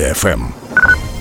Армія ФМ.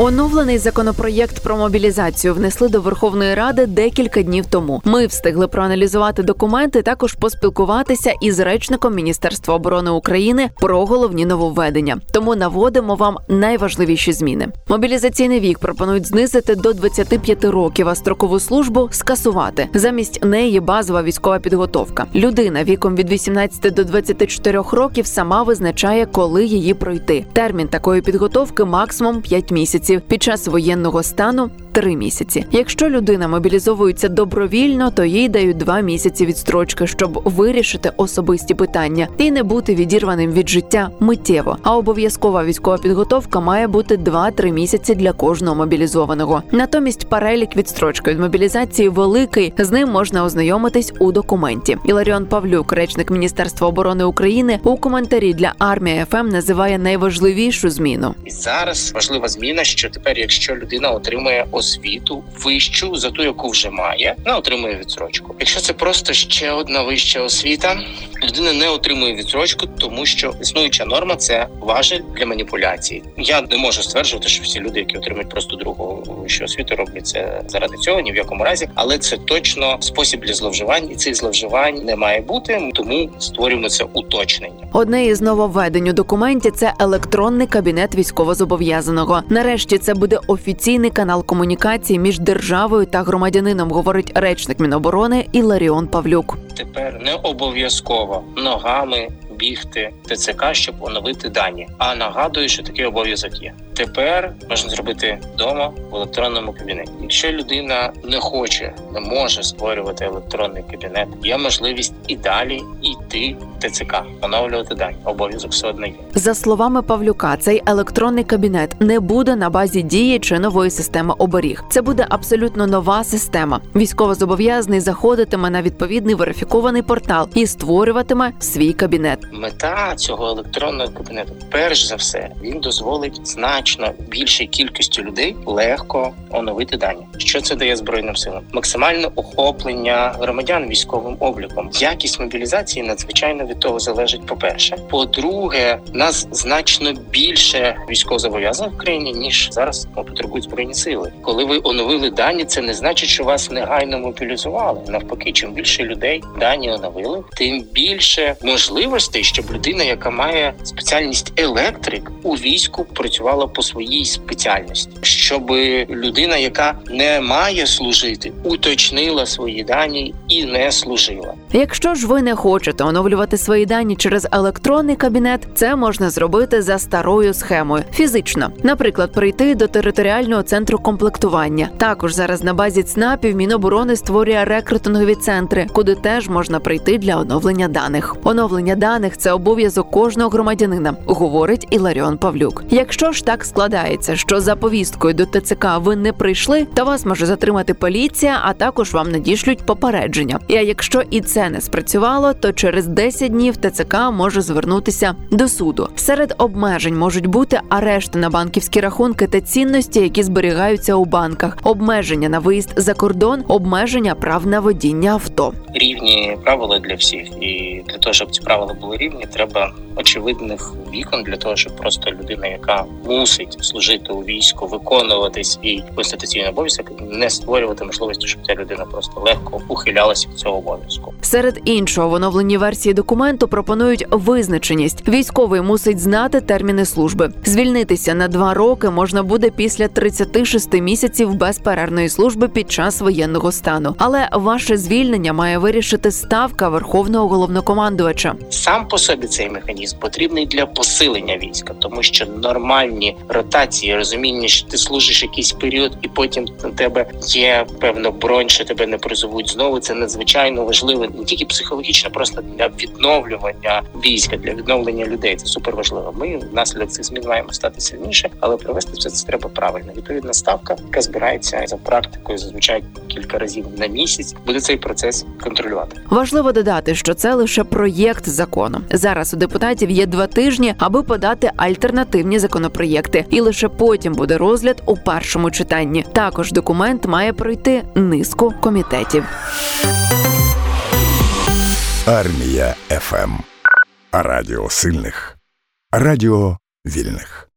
Оновлений законопроєкт про мобілізацію внесли до Верховної Ради декілька днів тому. Ми встигли проаналізувати документи, також поспілкуватися із речником Міністерства оборони України про головні нововведення. Тому наводимо вам найважливіші зміни. Мобілізаційний вік пропонують знизити до 25 років, а строкову службу скасувати. Замість неї базова військова підготовка. Людина віком від 18 до 24 років сама визначає, коли її пройти. Термін такої підготовки максимум 5 місяців місяців, під час воєнного стану три місяці. Якщо людина мобілізовується добровільно, то їй дають два місяці відстрочки, щоб вирішити особисті питання і не бути відірваним від життя миттєво. А обов'язкова військова підготовка має бути 2-3 місяці для кожного мобілізованого. Натомість перелік відстрочки від мобілізації великий. З ним можна ознайомитись у документі. Іларіон Павлюк, речник Міністерства оборони України, у коментарі для армії ФМ називає найважливішу зміну. І зараз важлива зміна, що тепер, якщо людина отримує освіту вищу за ту, яку вже має, вона отримує відсрочку. Якщо це просто ще одна вища освіта, людина не отримує відсрочку, тому що існуюча норма це важель для маніпуляції. Я не можу стверджувати, що всі люди, які отримують просто другу вищу освіту, роблять це заради цього, ні в якому разі, але це точно спосіб для зловживань, і цих зловживань не має бути. Тому створюємо це уточнення. Одне із нововведень у документі це електронний кабінет військовозобов'язаного. Нарешті це буде офіційний канал комунікації між державою та громадянином, говорить речник Міноборони Іларіон Павлюк. Тепер не обов'язково ногами бігти ТЦК, щоб оновити дані. А нагадую, що такий обов'язок є. Тепер можна зробити вдома в електронному кабінеті. Якщо людина не хоче, не може створювати електронний кабінет, є можливість і далі йти в ТЦК, оновлювати дані. Обов'язок все одно є. За словами Павлюка, цей електронний кабінет не буде на базі дії чи нової системи оберіг. Це буде абсолютно нова система. Військовозобов'язаний заходитиме на відповідний верифікований портал і створюватиме свій кабінет. Мета цього електронного кабінету, перш за все, він дозволить значно більшій кількості людей легко оновити дані. Що це дає збройним силам? Максимальне охоплення громадян військовим обліком. Якість мобілізації надзвичайно від того залежить. По перше, по-друге, нас значно більше військовозобов'язаних в країні ніж зараз потребують збройні сили. Коли ви оновили дані, це не значить, що вас негайно мобілізували. Навпаки, чим більше людей дані оновили, тим більше можливостей, щоб людина, яка має спеціальність електрик, у війську працювала по своїй спеціальності, щоб людина, яка не має служити, уточнила свої дані і не служила. Якщо ж ви не хочете оновлювати свої дані через електронний кабінет, це можна зробити за старою схемою фізично, наприклад, прийти до територіального центру комплектування. Також зараз на базі ЦНАПів Міноборони створює рекрутингові центри, куди теж можна прийти для оновлення даних. Оновлення даних це обов'язок кожного громадянина, говорить Іларіон Павлюк. Якщо ж так складається, що за повісткою до ТЦК ви не прийшли, то вас може затримати поліція, а також вам надішлють попередження. І якщо і це не спрацювало, то через 10 днів ТЦК може звернутися до суду. Серед обмежень можуть бути арешти на банківські рахунки та цінності, які зберігаються у банках, обмеження на виїзд за кордон, обмеження прав на водіння авто. Рівні правила для всіх, і для того, щоб ці правила були рівні, треба очевидних вікон для того, щоб просто людина, яка мусить служити у війську, виконувати свій конституційний обов'язок, не створювати можливості, щоб ця людина просто легко ухилялася від цього обов'язку. Серед іншого в оновленій версії документу пропонують визначеність. Військовий мусить знати терміни служби. Звільнитися на два роки можна буде після 36 місяців безперервної служби під час воєнного стану. Але ваше звільнення має вирішити ставка верховного головнокомандувача. Сам по собі цей механізм потрібний для посилення війська, тому що нормальні ротації, розуміння, що ти служиш якийсь період, і потім на тебе є певна бронь, що тебе не призовуть знову. Це надзвичайно важливо не тільки психологічно, просто для відновлювання війська, для відновлення людей. Це супер важливо. Ми внаслідок цих змін маємо стати сильніше, але провести все це треба правильно. Відповідна ставка, яка збирається за практикою, зазвичай кілька разів на місяць, буде цей процес контролювати. Важливо додати, що це лише проєкт закону. Зараз у депутатів є два тижні, аби подати альтернативні законопроєкти, і лише потім буде розгляд у першому читанні. Також документ має пройти низку комітетів. Армія ФМ. Радіо сильних. Радіо вільних.